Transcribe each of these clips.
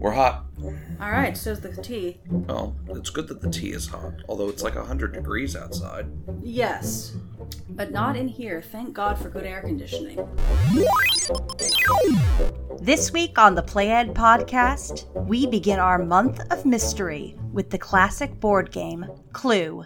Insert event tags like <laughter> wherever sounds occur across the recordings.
We're hot. All right, so's the tea. Well, it's good that the tea is hot, although it's like 100 degrees outside. Yes, but not in here. Thank God for good air conditioning. This week on the Played podcast, we begin our month of mystery with the classic board game Clue.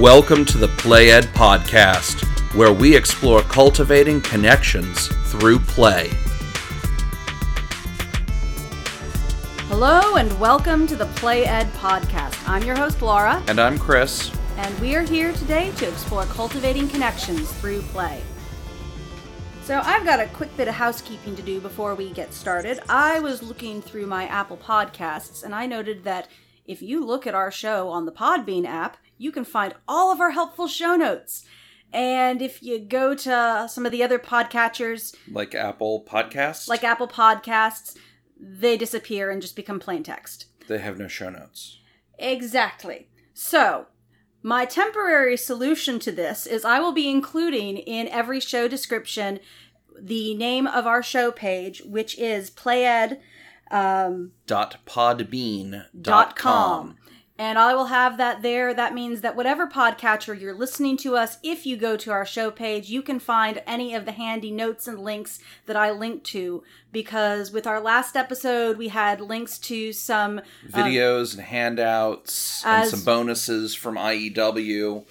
Welcome to the Play Ed Podcast, where we explore cultivating connections through play. Hello and welcome to the Play Ed podcast. I'm your host Laura, And I'm Chris. and we are here today to explore cultivating connections through play. So, I've got a quick bit of housekeeping to do before we get started. I was looking through my Apple Podcasts and I noted that if you look at our show on the Podbean app, you can find all of our helpful show notes. And if you go to some of the other podcatchers, Like Apple Podcasts, like Apple Podcasts, they disappear and just become plain text. they have no show notes. Exactly. So, my temporary solution to this is I will be including in every show description the name of our show page, which is played um, Dot podbean dot com. And I will have that there. That means that whatever podcatcher you're listening to us, if you go to our show page, you can find any of the handy notes and links that I link to. Because with our last episode, we had links to some uh, Videos and handouts and some bonuses from IEW.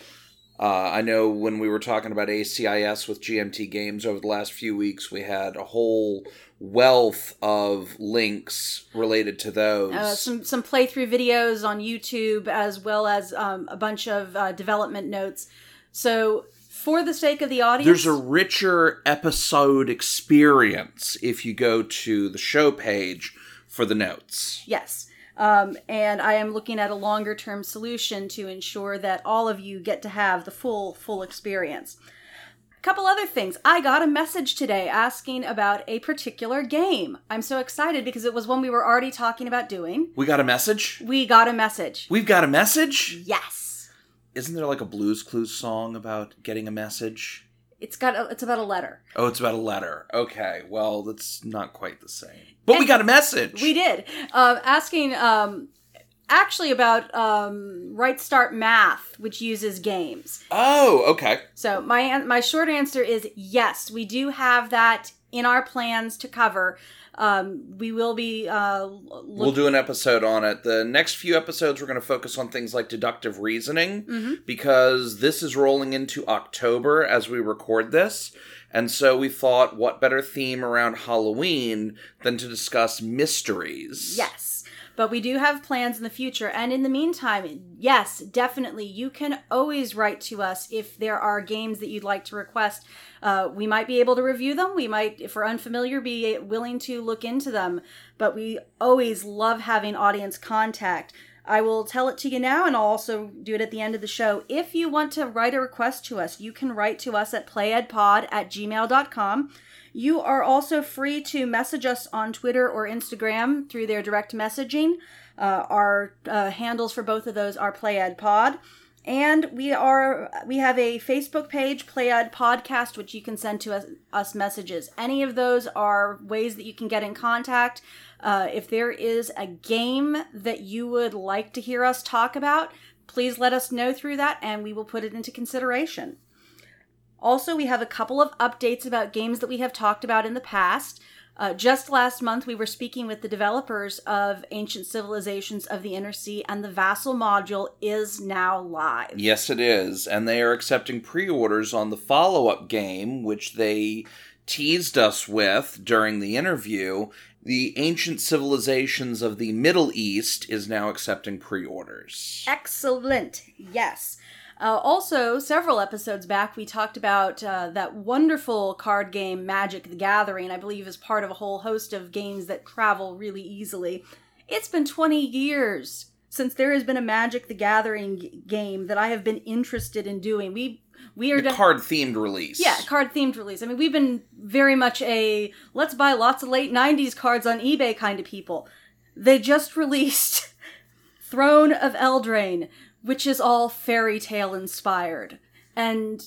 Uh, I know when we were talking about ACIS with GMT Games over the last few weeks, we had a whole wealth of links related to those. uh, some some playthrough videos on YouTube as well as um, a bunch of uh, development notes. So for the sake of the audience, There's a richer episode experience if you go to the show page for the notes. yes. Um, and I am looking at a longer term solution to ensure that all of you get to have the full full experience. A couple other things. I got a message today asking about a particular game. I'm so excited because it was one we were already talking about doing. We got a message? We got a message. We've got a message? Yes. Isn't there like a Blues Clues song about getting a message? It's got a, it's about a letter. Oh, it's about a letter. Okay, well, that's not quite the same. But we got a message. We did. Uh, asking um, actually about um, Right Start Math, which uses games. Oh, okay. So my my short answer is yes, we do have that in our plans to cover. Um, we will be. Uh, look- We'll do an episode on it. The next few episodes, we're going to focus on things like deductive reasoning Mhm. because this is rolling into October as we record this. And so we thought, what better theme around Halloween than to discuss mysteries? Yes. But we do have plans in the future. And in the meantime, yes, definitely, you can always write to us if there are games that you'd like to request. Uh, we might be able to review them. We might, if we're unfamiliar, be willing to look into them. But we always love having audience contact. I will tell it to you now, and I'll also do it at the end of the show. If you want to write a request to us, you can write to us at playedpod at gmail.com. You are also free to message us on Twitter or Instagram through their direct messaging. Uh, our uh, handles for both of those are PlayEdPod. And we are we have a Facebook page, Played Podcast, which you can send to us, us messages. Any of those are ways that you can get in contact. Uh, if there is a game that you would like to hear us talk about, please let us know through that, and we will put it into consideration. Also, we have a couple of updates about games that we have talked about in the past. Uh, just last month, we were speaking with the developers of Ancient Civilizations of the Inner Sea, and the Vassal module is now live. Yes, it is. And they are accepting pre orders on the follow up game, which they teased us with during the interview. The Ancient Civilizations of the Middle East is now accepting pre orders. Excellent. Yes. Uh, also, several episodes back, we talked about uh, that wonderful card game Magic the Gathering, I believe is part of a whole host of games that travel really easily. It's been 20 years since there has been a Magic the Gathering g- game that I have been interested in doing. We we are card themed release. yeah, card themed release. I mean, we've been very much a let's buy lots of late 90s cards on eBay kind of people. They just <laughs> released Throne of Eldraine, which is all fairy tale inspired. And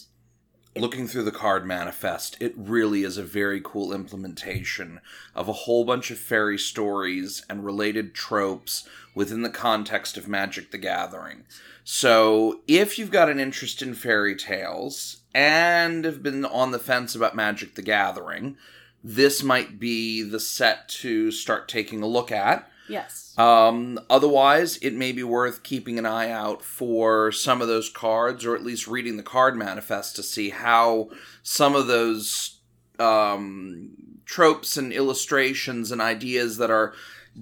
looking through the card manifest, it really is a very cool implementation of a whole bunch of fairy stories and related tropes within the context of Magic the Gathering. So, if you've got an interest in fairy tales and have been on the fence about Magic the Gathering, this might be the set to start taking a look at. Yes. Um, otherwise, it may be worth keeping an eye out for some of those cards, or at least reading the card manifest to see how some of those um, tropes and illustrations and ideas that are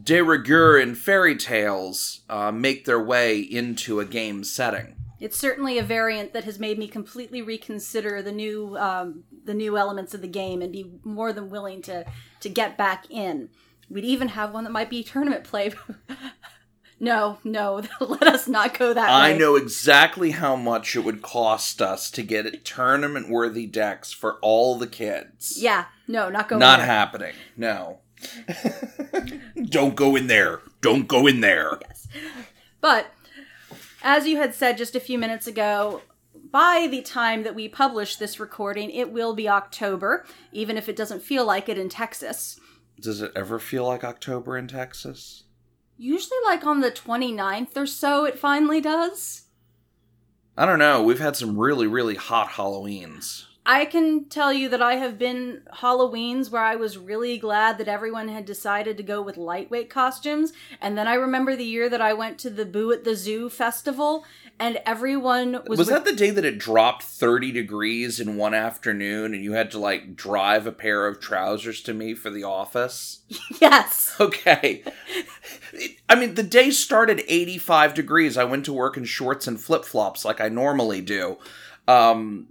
de rigueur in fairy tales uh, make their way into a game setting. It's certainly a variant that has made me completely reconsider the new um, the new elements of the game and be more than willing to to get back in. We'd even have one that might be tournament play. <laughs> no, no, <laughs> let us not go that I way. know exactly how much it would cost us to get tournament worthy decks for all the kids. Yeah, no, not going Not there. happening. No. <laughs> Don't go in there. Don't go in there. Yes. But as you had said just a few minutes ago, by the time that we publish this recording, it will be October, even if it doesn't feel like it in Texas. Does it ever feel like October in Texas? Usually, like on the 29th or so, it finally does. I don't know. We've had some really, really hot Halloweens. I can tell you that I have been Halloweens where I was really glad that everyone had decided to go with lightweight costumes. And then I remember the year that I went to the Boo at the Zoo festival and everyone was. Was, with- that the day that it dropped 30 degrees in one afternoon and you had to, like, drive a pair of trousers to me for the office? <laughs> Yes. Okay. I mean, the day started 85 degrees. I went to work in shorts and flip flops like I normally do. Um,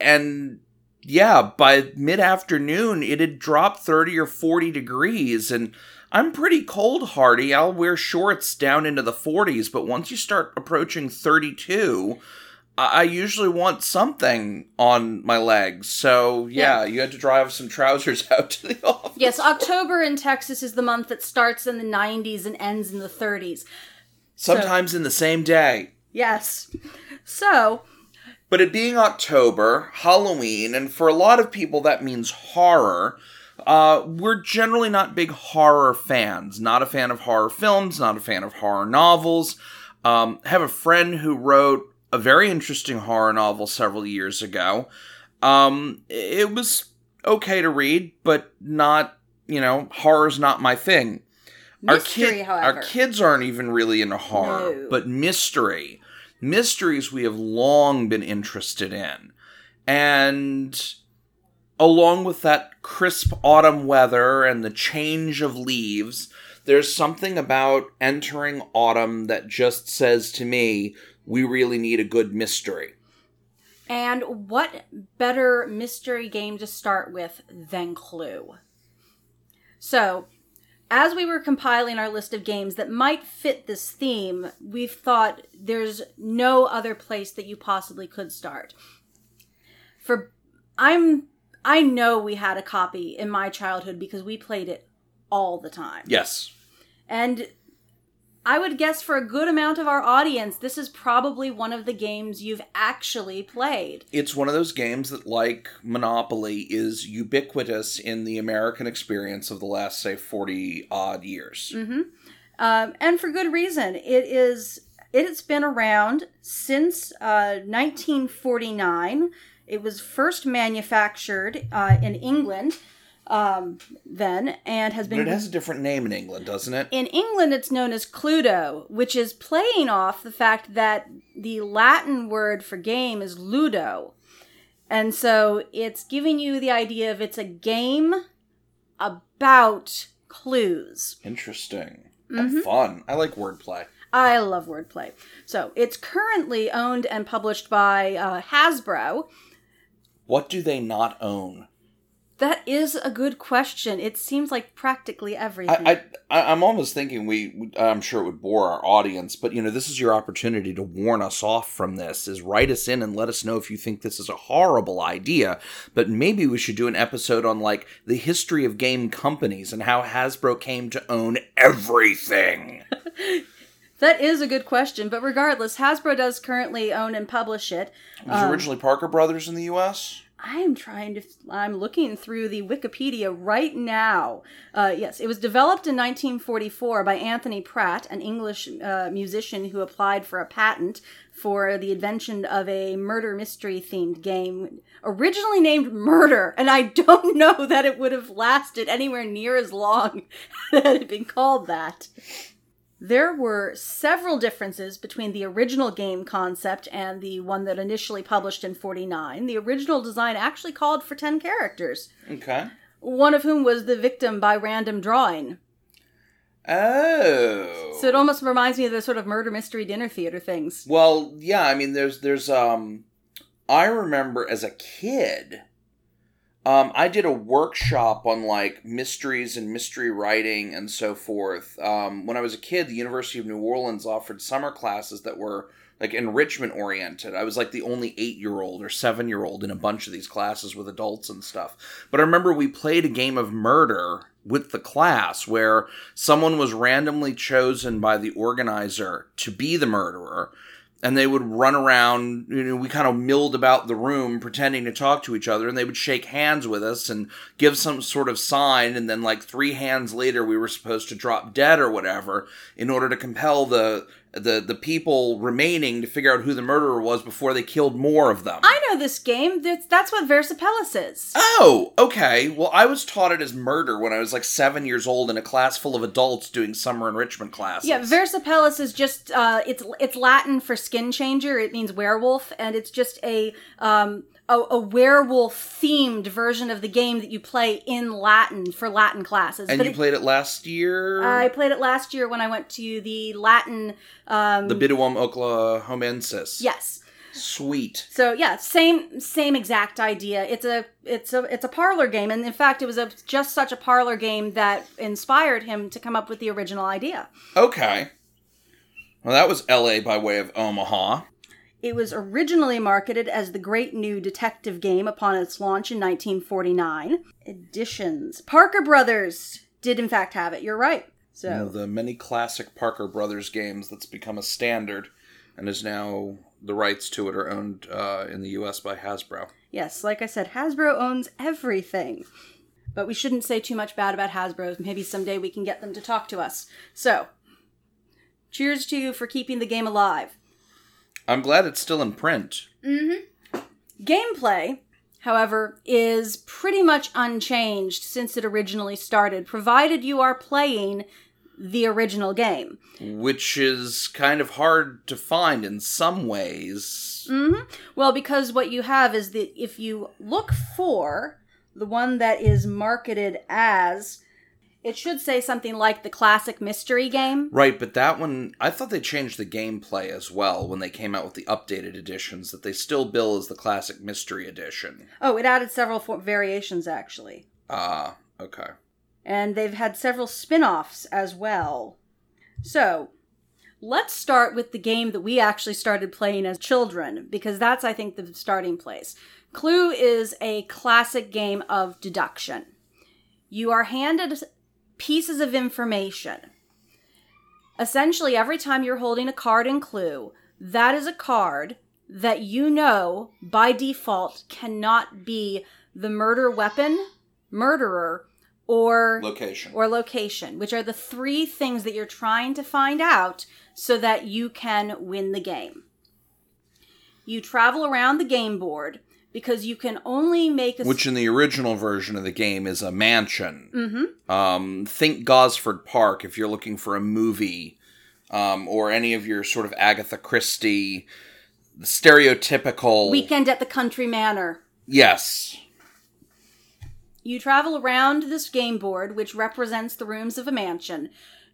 and yeah, by mid afternoon, it had dropped 30 or 40 degrees. And I'm pretty cold hardy. I'll wear shorts down into the 40s, but once you start approaching 32, I I usually want something on my legs. So yeah, you had to drive some trousers <laughs> out to the office. Yes, October in Texas is the month that starts in the 90s and ends in the 30s. Sometimes in the same day. Yes. So, But it being October, Halloween, and for a lot of people that means horror, uh, we're generally not big horror fans. Not a fan of horror films, not a fan of horror novels. Um, have a friend who wrote a very interesting horror novel several years ago. Um, it was okay to read, but not, you know, horror's not my thing. mystery, kid- however. Our kids aren't even really into horror, No. but mystery. Mysteries we have long been interested in. And along with that crisp autumn weather and the change of leaves, there's something about entering autumn that just says to me, we really need a good mystery. And what better mystery game to start with than Clue? So, as we were compiling our list of games that might fit this theme, we've thought there's no other place that you possibly could start. For I'm I know we had a copy in my childhood because we played it all the time. Yes. And I would guess for a good amount of our audience, this is probably one of the games you've actually played. It's one of those games that, like Monopoly, is ubiquitous in the American experience of the last, say, 40 odd years. hmm Um, and for good reason. It is. It has been around since uh, 1949. It was first manufactured uh, in England um, then, and has But been. it has a different name in England, doesn't it? in England, it's known as Cluedo, which is playing off the fact that the Latin word for game is ludo. And so it's giving you the idea of it's a game about clues. Interesting. Mhm. And fun. I like wordplay. I love wordplay. So it's currently owned and published by uh, Hasbro. What do they not own? That is a good question. It seems like practically everything. I, I, I'm almost thinking we. I'm sure it would bore our audience, but you know, this is your opportunity to warn us off from this. Is write us in and let us know if you think this is a horrible idea. But maybe we should do an episode on like the history of game companies and how Hasbro came to own everything. <laughs> That is a good question, but regardless, Hasbro does currently own and publish it. It was originally Parker Brothers in the U.S. I am trying to. I'm looking through the Wikipedia right now. Uh, yes, it was developed in 1944 by Anthony Pratt, an English uh, musician who applied for a patent for the invention of a murder mystery themed game, originally named Murder, and I don't <laughs> know that it would have lasted anywhere near as long <laughs> had it been called that. There were several differences between the original game concept and the one that initially published in 49. The original design actually called for 10 characters, Okay. one of whom was the victim by random drawing. Oh. So it almost reminds me of the sort of murder mystery dinner theater things. Well, yeah, I mean there's there's um I remember as a kid um I did a workshop on like mysteries and mystery writing and so forth. Um when I was a kid, the University of New Orleans offered summer classes that were like enrichment oriented. I was like the only 8-year-old or 7-year-old in a bunch of these classes with adults and stuff. But I remember we played a game of murder with the class where someone was randomly chosen by the organizer to be the murderer and they would run around you know we kind of milled about the room pretending to talk to each other and they would shake hands with us and give some sort of sign and then like three hands later we were supposed to drop dead or whatever in order to compel the the the people remaining to figure out who the murderer was before they killed more of them I know this game. That's, that's what Versipellis is. Oh, okay. Well, I was taught it as murder when I was like seven years old in a class full of adults doing summer enrichment classes. Yeah, Versipellis is just uh, it's it's Latin for skin changer. It means werewolf, and it's just a um, a, a werewolf themed version of the game that you play in Latin for Latin classes. and But you it- played it last year. I played it last year when I went to the Latin. Um, the Biduum Oklahomensis. yes. Sweet. So yeah, same same exact idea. It's a it's a it's a parlor game, and in fact, it was a just such a parlor game that inspired him to come up with the original idea. Okay. Well, that was L.A. by way of Omaha. It was originally marketed as the Great New Detective Game upon its launch in 1949. Editions. Parker Brothers did in fact have it. You're right. So One of the many classic Parker Brothers games that's become a standard and is now the rights to it are owned uh, in the U.S. by Hasbro. yes, like I said, Hasbro owns everything. But we shouldn't say too much bad about Hasbro. Maybe someday we can get them to talk to us. So, cheers to you for keeping the game alive. I'm glad it's still in print. Mm-hmm. Gameplay, however, is pretty much unchanged since it originally started, provided you are playing the original game. which is kind of hard to find in some ways. Mm-hmm. Well, because what you have is that if you look for the one that is marketed as, it should say something like the classic mystery game. Right, but that one, I thought they changed the gameplay as well when they came out with the updated editions, that they still bill as the classic mystery edition. Oh, it added several fo- variations actually. Ah, okay. and they've had several spin-offs as well. So, let's start with the game that we actually started playing as children because that's I think the starting place. Clue is a classic game of deduction. You are handed pieces of information. Essentially, every time you're holding a card in Clue, that is a card that you know by default cannot be the murder weapon, murderer, or Location. or location, which are the three things that you're trying to find out so that you can win the game. You travel around the game board because you can only make a Which in the original version of the game is a mansion. Mhm. Um, think Gosford Park if you're looking for a movie, um, or any of your sort of Agatha Christie stereotypical. weekend at the country manor. Yes. You travel around this game board, which represents the rooms of a mansion,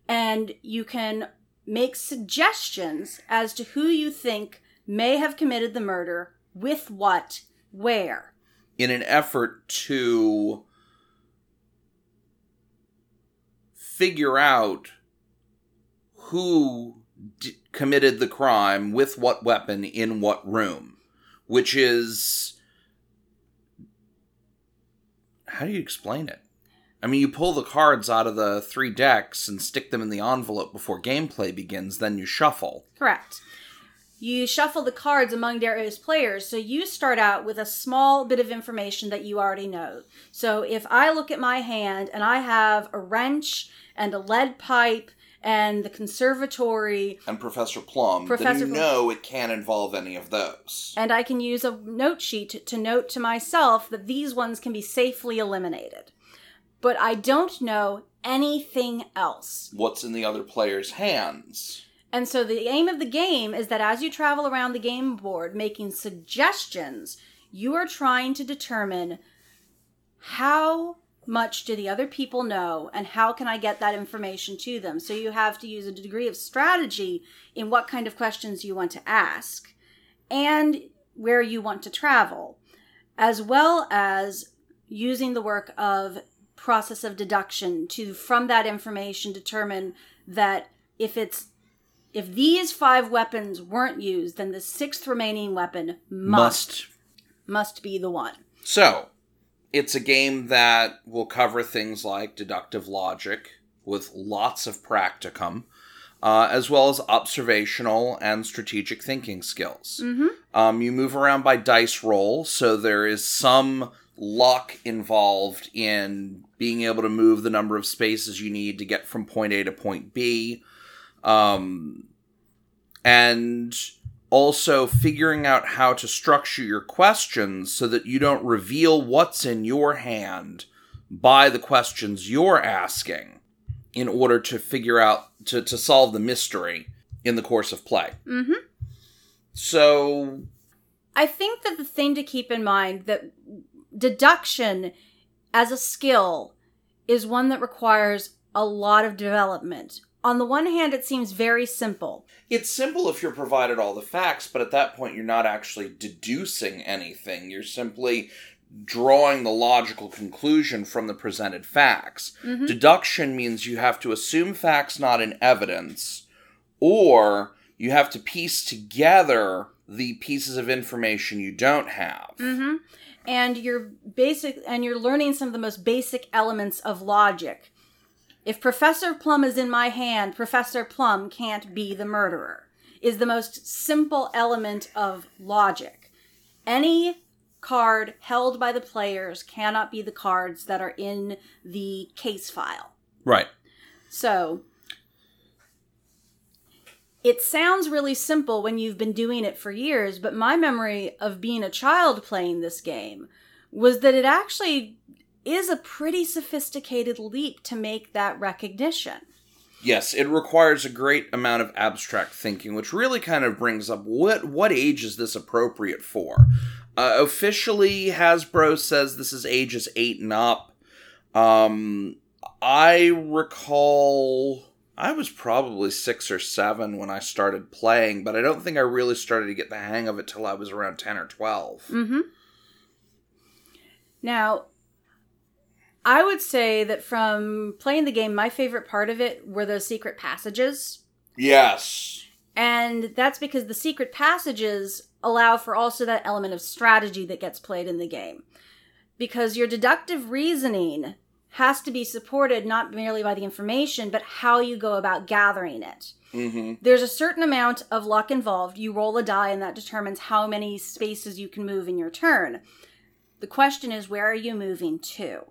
and you can make suggestions as to who you think may have committed the murder, with what, where. in an effort to figure out who d- committed the crime with what weapon in what room, which is how do you explain it? I mean, you pull the cards out of the three decks and stick them in the envelope before gameplay begins, then you shuffle. Correct. You shuffle the cards among various players, so you start out with a small bit of information that you already know. So if I look at my hand and I have a wrench and a lead pipe and the conservatory, And Professor Plum, Professor then you know it can't involve any of those. and I can use a note sheet to note to myself that these ones can be safely eliminated. But I don't know anything else. What's in the other player's hands? And so the aim of the game is that as you travel around the game board making suggestions, you are trying to determine how much do the other people know and how can I get that information to them. So you have to use a degree of strategy in what kind of questions you want to ask and where you want to travel, as well as using the work of process of deduction to from that information determine that if it's if these five weapons weren't used, then the sixth remaining weapon must must be the one. So, it's a game that will cover things like deductive logic with lots of practicum, uh, as well as observational and strategic thinking skills. Mm-hmm. Um, you move around by dice roll, so there is some luck involved in being able to move the number of spaces you need to get from point A to point B. Um, and also figuring out how to structure your questions so that you don't reveal what's in your hand by the questions you're asking in order to figure out to, to solve the mystery in the course of play. Mm-hmm. So I think that the thing to keep in mind that deduction as a skill is one that requires a lot of development. On the one hand, it seems very simple. It's simple if you're provided all the facts, but at that point, you're not actually deducing anything. You're simply drawing the logical conclusion from the presented facts. Mhm. Deduction means you have to assume facts not in evidence, or you have to piece together the pieces of information you don't have. Mm-hmm. And you're basic, and you're learning some of the most basic elements of logic. If Professor Plum is in my hand, Professor Plum can't be the murderer. Is the most simple element of logic. Any card held by the players cannot be the cards that are in the case file. Right. So it sounds really simple when you've been doing it for years, but my memory of being a child playing this game was that it actually is a pretty sophisticated leap to make that recognition. Yes, it requires a great amount of abstract thinking, which really kind of brings up what what age is this appropriate for? Uh, officially, Hasbro says this is ages eight and up. Um, I recall I was probably six or seven when I started playing, but I don't think I really started to get the hang of it till I was around ten or twelve. Mm-hmm. Now, I would say that from playing the game, my favorite part of it were those secret passages. Yes. And that's because the secret passages allow for also that element of strategy that gets played in the game. Because your deductive reasoning has to be supported not merely by the information, but how you go about gathering it. Mm-hmm. There's a certain amount of luck involved. You roll a die, and that determines how many spaces you can move in your turn. The question is, where are you moving to?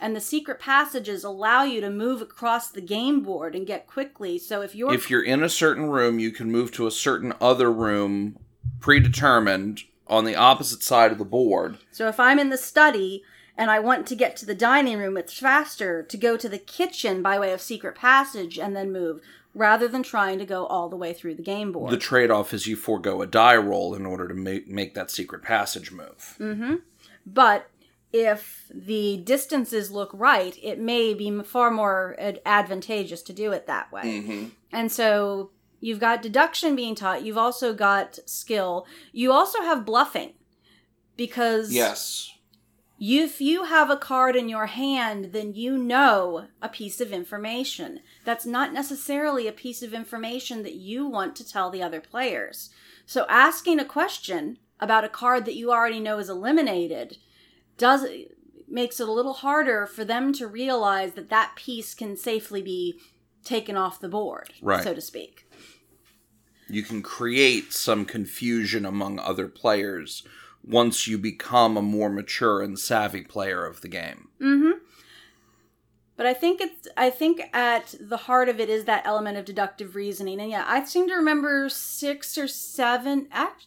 And the secret passages allow you to move across the game board and get quickly. So if you're If you're in a certain room, you can move to a certain other room predetermined on the opposite side of the board. So if I'm in the study and I want to get to the dining room, it's faster to go to the kitchen by way of secret passage and then move rather than trying to go all the way through the game board. The trade off is you forego a die roll in order to make, make that secret passage move. hmm But if the distances look right, it may be far more ad- advantageous to do it that way. Mm-hmm. And so you've got deduction being taught. You've also got skill. You also have bluffing because Yes. You, if you have a card in your hand, then you know a piece of information. That's not necessarily a piece of information that you want to tell the other players. So asking a question about a card that you already know is eliminated does makes it a little harder for them to realize that that piece can safely be taken off the board, Right. so to speak. You can create some confusion among other players once you become a more mature and savvy player of the game. Mm-hmm. But I think it's I think at the heart of it is that element of deductive reasoning. And yeah, I seem to remember six or seven act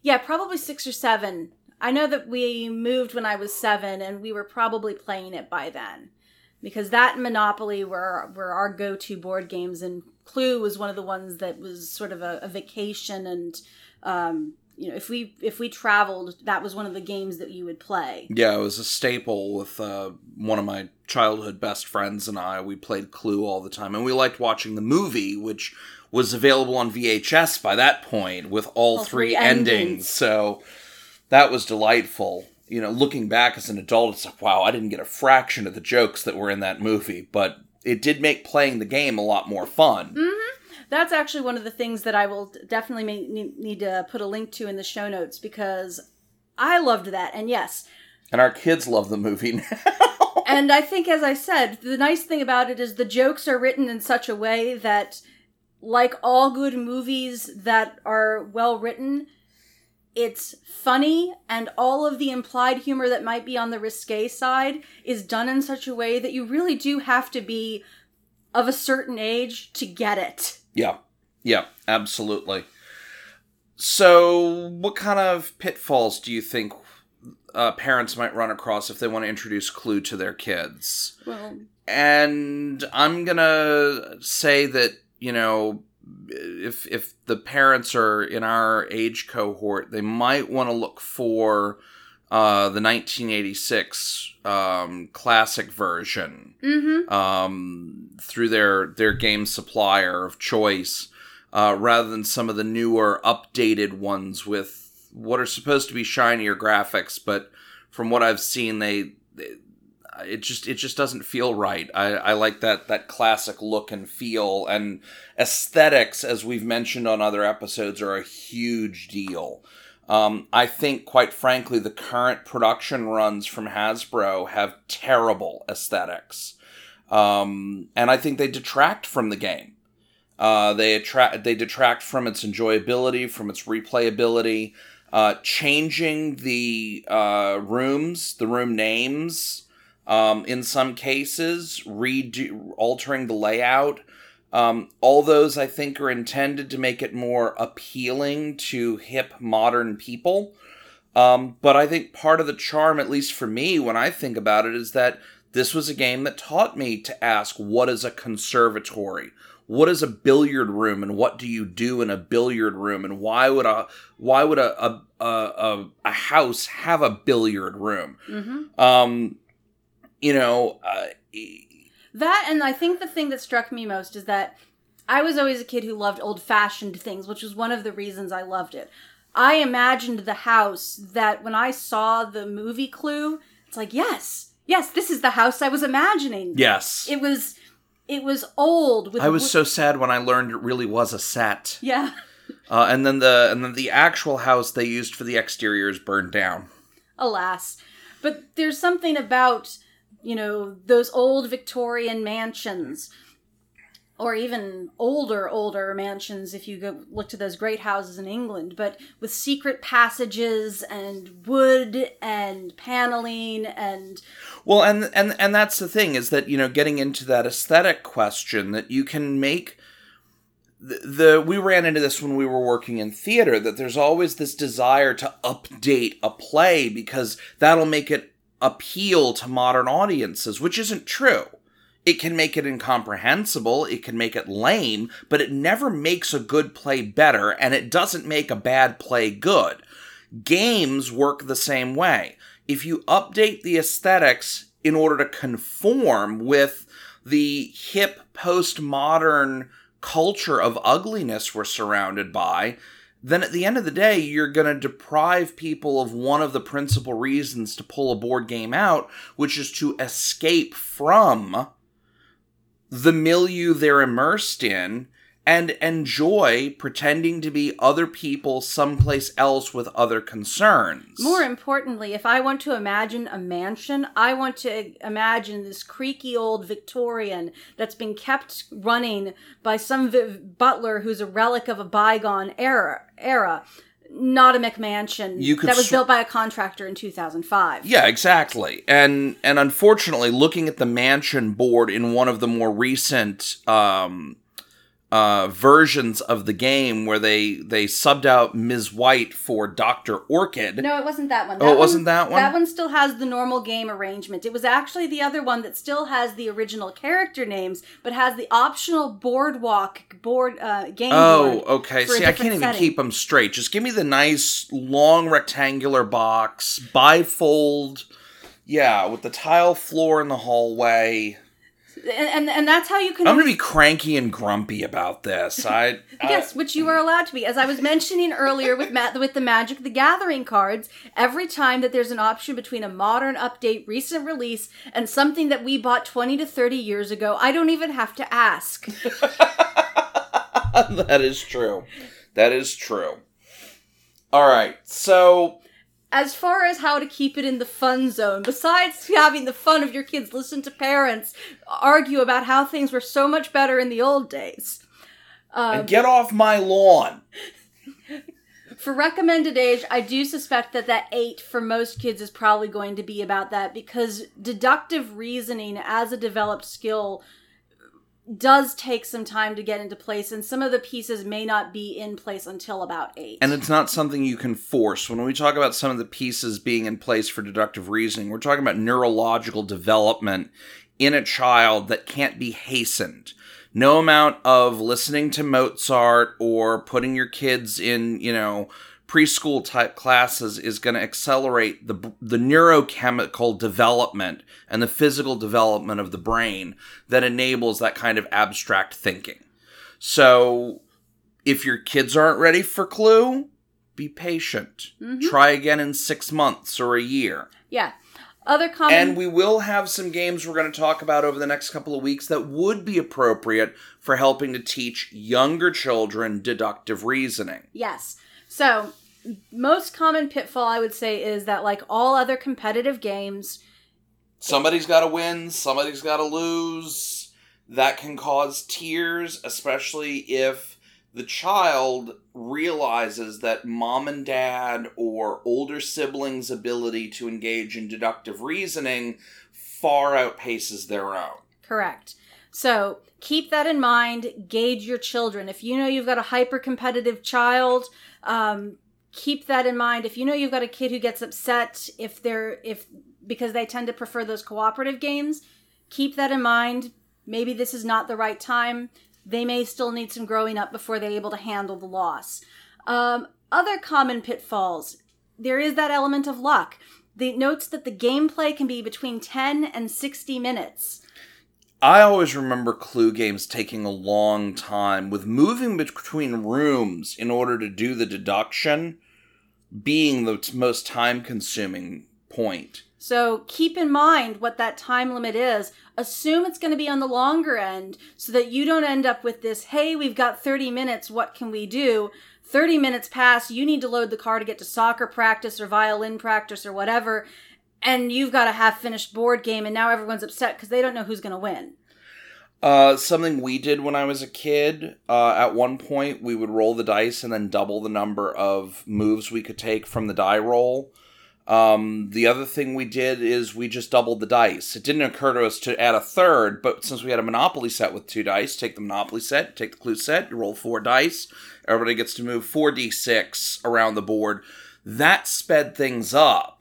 yeah, probably six or seven. I know that we moved when I was seven and we were probably playing it by then. Because that and Monopoly were were our go to board games and Clue was one of the ones that was sort of a, a vacation and um you know, if we if we traveled, that was one of the games that you would play. Yeah, it was a staple with uh, one of my childhood best friends and I. We played Clue all the time, and we liked watching the movie, which was available on VHS by that point with all, All three, three endings. endings. So that was delightful. You know, looking back as an adult, it's like, wow, I didn't get a fraction of the jokes that were in that movie, but it did make playing the game a lot more fun. Mm-hmm. That's actually one of the things that I will definitely need to put a link to in the show notes because I loved that. And yes, And our kids love the movie now. <laughs> and I think, as I said, the nice thing about it is the jokes are written in such a way that, like all good movies that are well written, it's funny, and all of the implied humor that might be on the risque side is done in such a way that you really do have to be of a certain age to get it. Yeah, yeah, absolutely. So, what kind of pitfalls do you think uh, parents might run across if they want to introduce Clue to their kids? Well, And I'm gonna say that you know, if if the parents are in our age cohort, they might want to look for uh, the 1986 um, classic version mm-hmm. um, through their their game supplier of choice, uh, rather than some of the newer, updated ones with what are supposed to be shinier graphics. But from what I've seen, they, they it just it just doesn't feel right. I, I like that that classic look and feel and aesthetics, as we've mentioned on other episodes, are a huge deal. Um, I think, quite frankly, the current production runs from Hasbro have terrible aesthetics, um, and I think they detract from the game. Uh, they attract, they detract from its enjoyability, from its replayability. Uh, changing the uh, rooms, the room names, um, in some cases, redo, altering the layout. Um, all those I think are intended to make it more appealing to hip modern people. Um, but I think part of the charm, at least for me, when I think about it, is that this was a game that taught me to ask what is a conservatory? What is a billiard room and what do you do in a billiard room and why would a why would a a, a, a, house have a billiard room? Mm-hmm. Um, you know, uh, That and I think the thing that struck me most is that I was always a kid who loved old fashioned things, which was one of the reasons I loved it. I imagined the house that when I saw the movie Clue, it's like, yes, yes, this is the house I was imagining. yes. It was it was old with I was wo- so sad when I learned it really was a set. Yeah. <laughs> Uh, and then the and then the actual house they used for the exteriors burned down. alas. But there's something about, you know, those old Victorian mansions, or even older, older mansions if you go look to those great houses in England, but with secret passages and wood and paneling and Well, and and and that's the thing is that you know getting into that aesthetic question that you can make the, the we ran into this when we were working in theater that there's always this desire to update a play because that'll make it appeal to modern audiences, which isn't true. It can make it incomprehensible, it can make it lame, but it never makes a good play better, and it doesn't make a bad play good. Games work the same way. If you update the aesthetics in order to conform with the hip postmodern culture of ugliness we're surrounded by, then at the end of the day, you're going to deprive people of one of the principal reasons to pull a board game out, which is to escape from the milieu they're immersed in and enjoy pretending to be other people someplace else with other concerns. More importantly, if I want to imagine a mansion, I want to imagine this creaky old Victorian that's been kept running by some v- butler who's a relic of a bygone era. Era, not a McMansion You could that was sw- built by a contractor in 2005. Yeah, exactly. And and unfortunately, looking at the mansion board in one of the more recent um, uh, versions of the game, where they they subbed out Ms. White for Doctor Orchid. No, it wasn't that one. Oh, it wasn't that one? That one still has the normal game arrangement. It was actually the other one that still has the original character names, but has the optional boardwalk board uh, game Oh, board. okay. See, I can't even setting. keep them straight. Just give me the nice long rectangular box, bifold. Yeah, with the tile floor in the hallway. And, and that's how you can. I'm gonna be cranky and grumpy about this. <laughs> I, I Yes, which you are allowed to be. As I was mentioning earlier with Ma- with the Magic the Gathering cards, every time that there's an option between a modern update, recent release, and something that we bought 20 to 30 years ago, I don't even have to ask. <laughs> <laughs> that is true. That is true. All right, so as far as how to keep it in the fun zone, besides having the fun of your kids listen to parents argue about how things were so much better in the old days. Um, get off my lawn. <laughs> for recommended age, I do suspect that that eight for most kids is probably going to be about that because deductive reasoning as a developed skill does take some time to get into place, and some of the pieces may not be in place until about eight. And it's not something you can force. When we talk about some of the pieces being in place for deductive reasoning, we're talking about neurological development in a child that can't be hastened. No amount of listening to Mozart or putting your kids in, you know, preschool type classes is going to accelerate the the neurochemical development and the physical development of the brain that enables that kind of abstract thinking. So, if your kids aren't ready for Clue, be patient. Mm-hmm. Try again in 6 months or a year. yeah. Other common And we will have some games we're going to talk about over the next couple of weeks that would be appropriate for helping to teach younger children deductive reasoning. Yes. So, most common pitfall I would say is that, like all other competitive games, Somebody's got to win, somebody's got to lose. That can cause tears, especially if the child realizes that mom and dad or older siblings' ability to engage in deductive reasoning far outpaces their own. correct. So, keep that in mind. Gauge your children. If you know you've got a hyper competitive child, um, keep that in mind. If you know you've got a kid who gets upset if they're if because they tend to prefer those cooperative games, keep that in mind. Maybe this is not the right time. They may still need some growing up before they're able to handle the loss. Um, other common pitfalls. There is that element of luck. The notes that the gameplay can be between 10 and 60 minutes. I always remember clue games taking a long time, with moving between rooms in order to do the deduction being the most time consuming point. So keep in mind what that time limit is. Assume it's going to be on the longer end so that you don't end up with this, hey, we've got 30 minutes, what can we do? 30 minutes pass, you need to load the car to get to soccer practice or violin practice or whatever, and you've got a half finished board game, and now everyone's upset because they don't know who's going to win. Uh, something we did when I was a kid, uh, at one point, we would roll the dice and then double the number of moves we could take from the die roll. Um, the other thing we did is we just doubled the dice. It didn't occur to us to add a third, but since we had a Monopoly set with two dice, take the Monopoly set, take the clue set, you roll four dice. Everybody gets to move 4d6 around the board. That sped things up.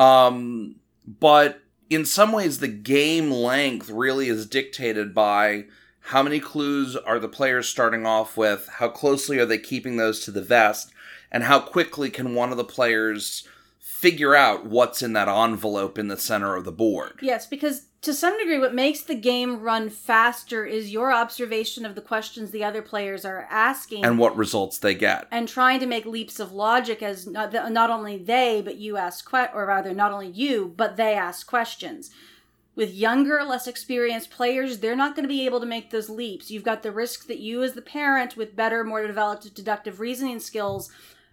Um, but in some ways, the game length really is dictated by how many clues are the players starting off with, how closely are they keeping those to the vest, and how quickly can one of the players figure out what's in that envelope in the center of the board. Yes, because to some degree, what makes the game run faster is your observation of the questions the other players are asking. And what results they get. and trying to make leaps of logic as not, not only they but you ask que- or rather not only you but they ask questions with younger, less experienced players, they're not going to be able to make those leaps. You've got the risk that you, as the parent with better, more developed deductive reasoning skills,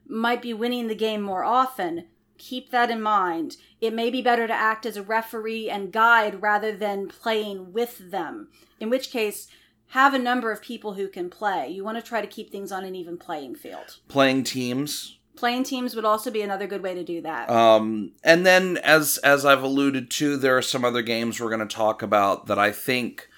might be winning the game more often. Keep that in mind. It may be better to act as a referee and guide rather than playing with them, in which case, have a number of people who can play. You want to try to keep things on an even playing field. Playing teams. Playing teams would also be another good way to do that. Um, and then, as as I've alluded to, there are some other games we're going to talk about that I think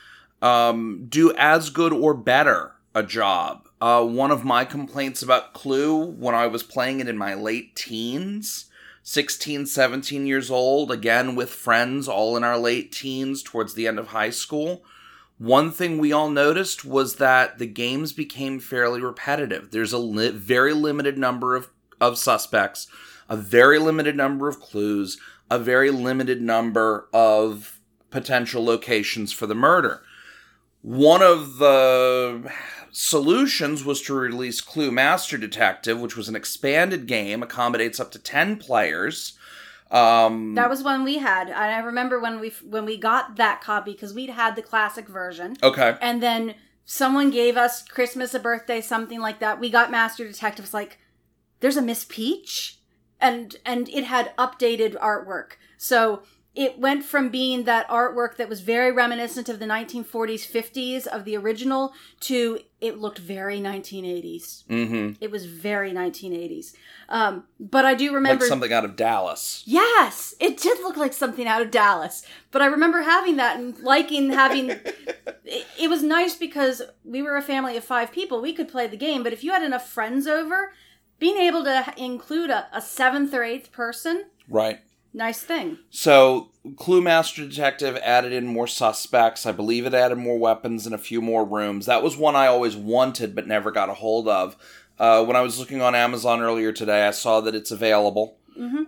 um, do as good or better a job. Uh, one of my complaints about Clue when I was playing it in my late teens, 16, 17 years old, again with friends, all in our late teens towards the end of high school. One thing we all noticed was that the games became fairly repetitive. There's a li- very limited number of of suspects, a very limited number of clues, a very limited number of potential locations for the murder. One of the solutions was to release Clue Master Detective, which was an expanded game, accommodates up to 10 players. Um, that was one we had. I remember when we when we got that copy because we'd had the classic version. okay. And then someone gave us Christmas, a birthday, something like that. We got Master Detectives like there's a Miss Peach and and it had updated artwork. So it went from being that artwork that was very reminiscent of the 1940s 50s of the original to it looked very 1980s Mm-hmm. it was very 1980s um, but i do remember Like something out of Dallas. Yes, it did look like something out of Dallas. But I remember having that and liking having. <laughs> it, it was nice because we were a family of five people. We could play the game, but if you had enough friends over, being able to include a, a seventh or eighth person, Right. Nice thing. So, Clue Master Detective added in more suspects. I believe it added more weapons and a few more rooms. That was one I always wanted but never got a hold of. Uh, when I was looking on Amazon earlier today, I saw that it's available.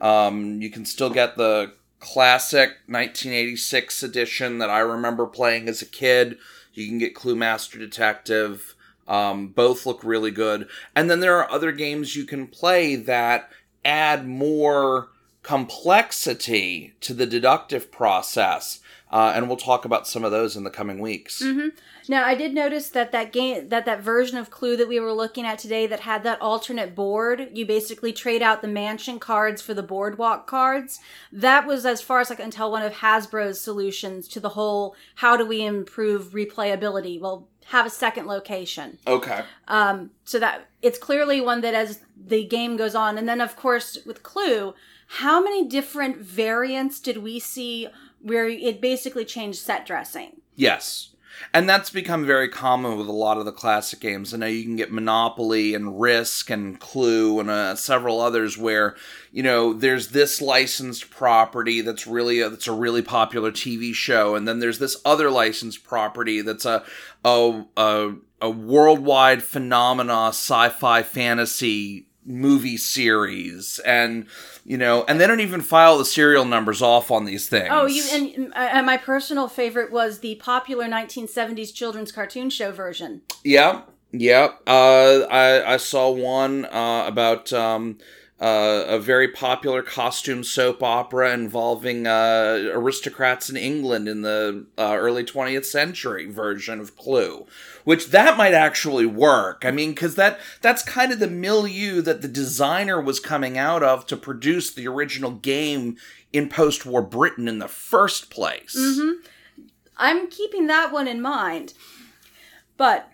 Um, you can still get the classic 1986 edition that I remember playing as a kid. You can get Clue Master Detective. Um, both look really good. And then there are other games you can play that add more complexity to the deductive process. Uh, and we'll talk about some of those in the coming weeks. Now, I did notice that that game, that that version of Clue that we were looking at today, that had that alternate board, you basically trade out the mansion cards for the boardwalk cards. That was, as far as I can tell, one of Hasbro's solutions to the whole how do we improve replayability? Well, have a second location. Okay. Um, so that it's clearly one that as the game goes on, and then of course with Clue, how many different variants did we see where it basically changed set dressing? Yes. And that's become very common with a lot of the classic games. I know you can get Monopoly and Risk and Clue and uh, several others where you know there's this licensed property that's really a, that's a really popular TV show, and then there's this other licensed property that's a a a, a worldwide phenomena, sci-fi fantasy movie series, and you know, and they don't even file the serial numbers off on these things. Oh, you and, and my personal favorite was the popular 1970s children's cartoon show version. Yeah, yeah. Uh, I I saw one uh, about um, uh, a very popular costume soap opera involving uh, aristocrats in England in the uh, early 20th century version of Clue, which that might actually work. I mean, because that that's kind of the milieu that the designer was coming out of to produce the original game in post-war Britain in the first place. I'm keeping that one in mind. But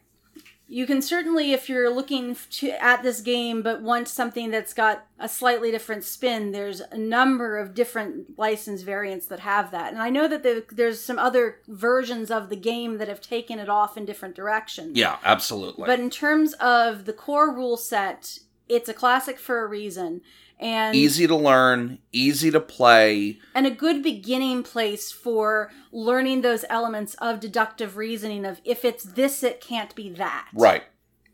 you can certainly, if you're looking to, at this game but want something that's got a slightly different spin, there's a number of different license variants that have that. And I know that the, there's some other versions of the game that have taken it off in different directions. Yeah, absolutely. But in terms of the core rule set, it's a classic for a reason. And easy to learn, easy to play. and a good beginning place for learning those elements of deductive reasoning of if it's this it can't be that Right.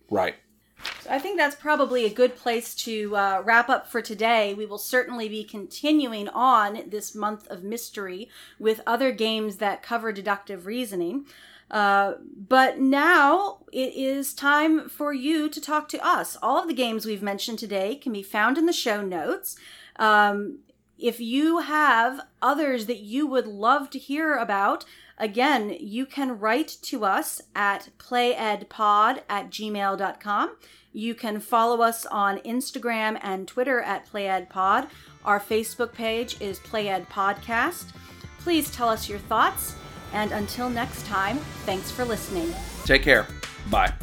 Right. So i think that's probably a good place to uh, wrap up for today we will certainly be continuing on this month of mystery with other games that cover deductive reasoning uh, but now it is time for you to talk to us. All of the games we've mentioned today can be found in the show notes. Um, if you have others that you would love to hear about, again, you can write to us at playedpod at gmail.com. You can follow us on Instagram and Twitter at playedpod. Our Facebook page is Played Podcast. Please tell us your thoughts. And until next time, thanks for listening. Take care. Bye.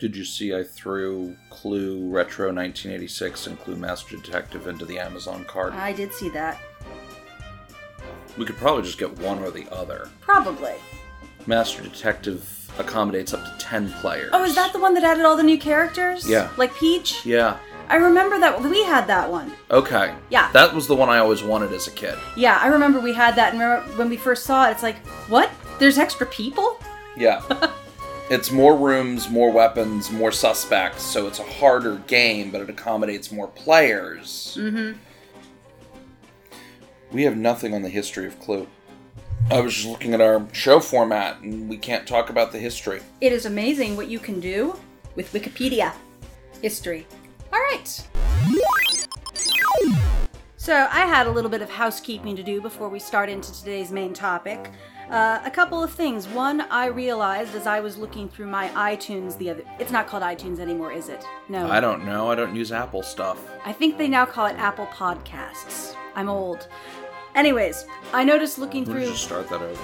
Did you see I threw Clue Retro 1986 and Clue Master Detective into the Amazon cart? I did see that. We could probably just get one or the other. Probably. Master Detective accommodates up to 10 players. Oh, is that the one that added all the new characters? Yeah. Like Peach? Yeah. I remember that we had that one. Okay. Yeah. That was the one I always wanted as a kid. Yeah, I remember we had that, and when we first saw it, it's like, what? There's extra people? Yeah. <laughs> it's more rooms, more weapons, more suspects, so it's a harder game, but it accommodates more players. Mm-hmm. We have nothing on the history of Clue. I was just looking at our show format, and we can't talk about the history. It is amazing what you can do with Wikipedia history. All right. So, I had a little bit of housekeeping to do before we start into today's main topic. Uh, a couple of things. One, I realized as I was looking through my iTunes the other. It's not called iTunes anymore, is it? No. I don't know. I don't use Apple stuff. I think they now call it Apple Podcasts. I'm old. Anyways, I noticed looking We'll through. just start that over.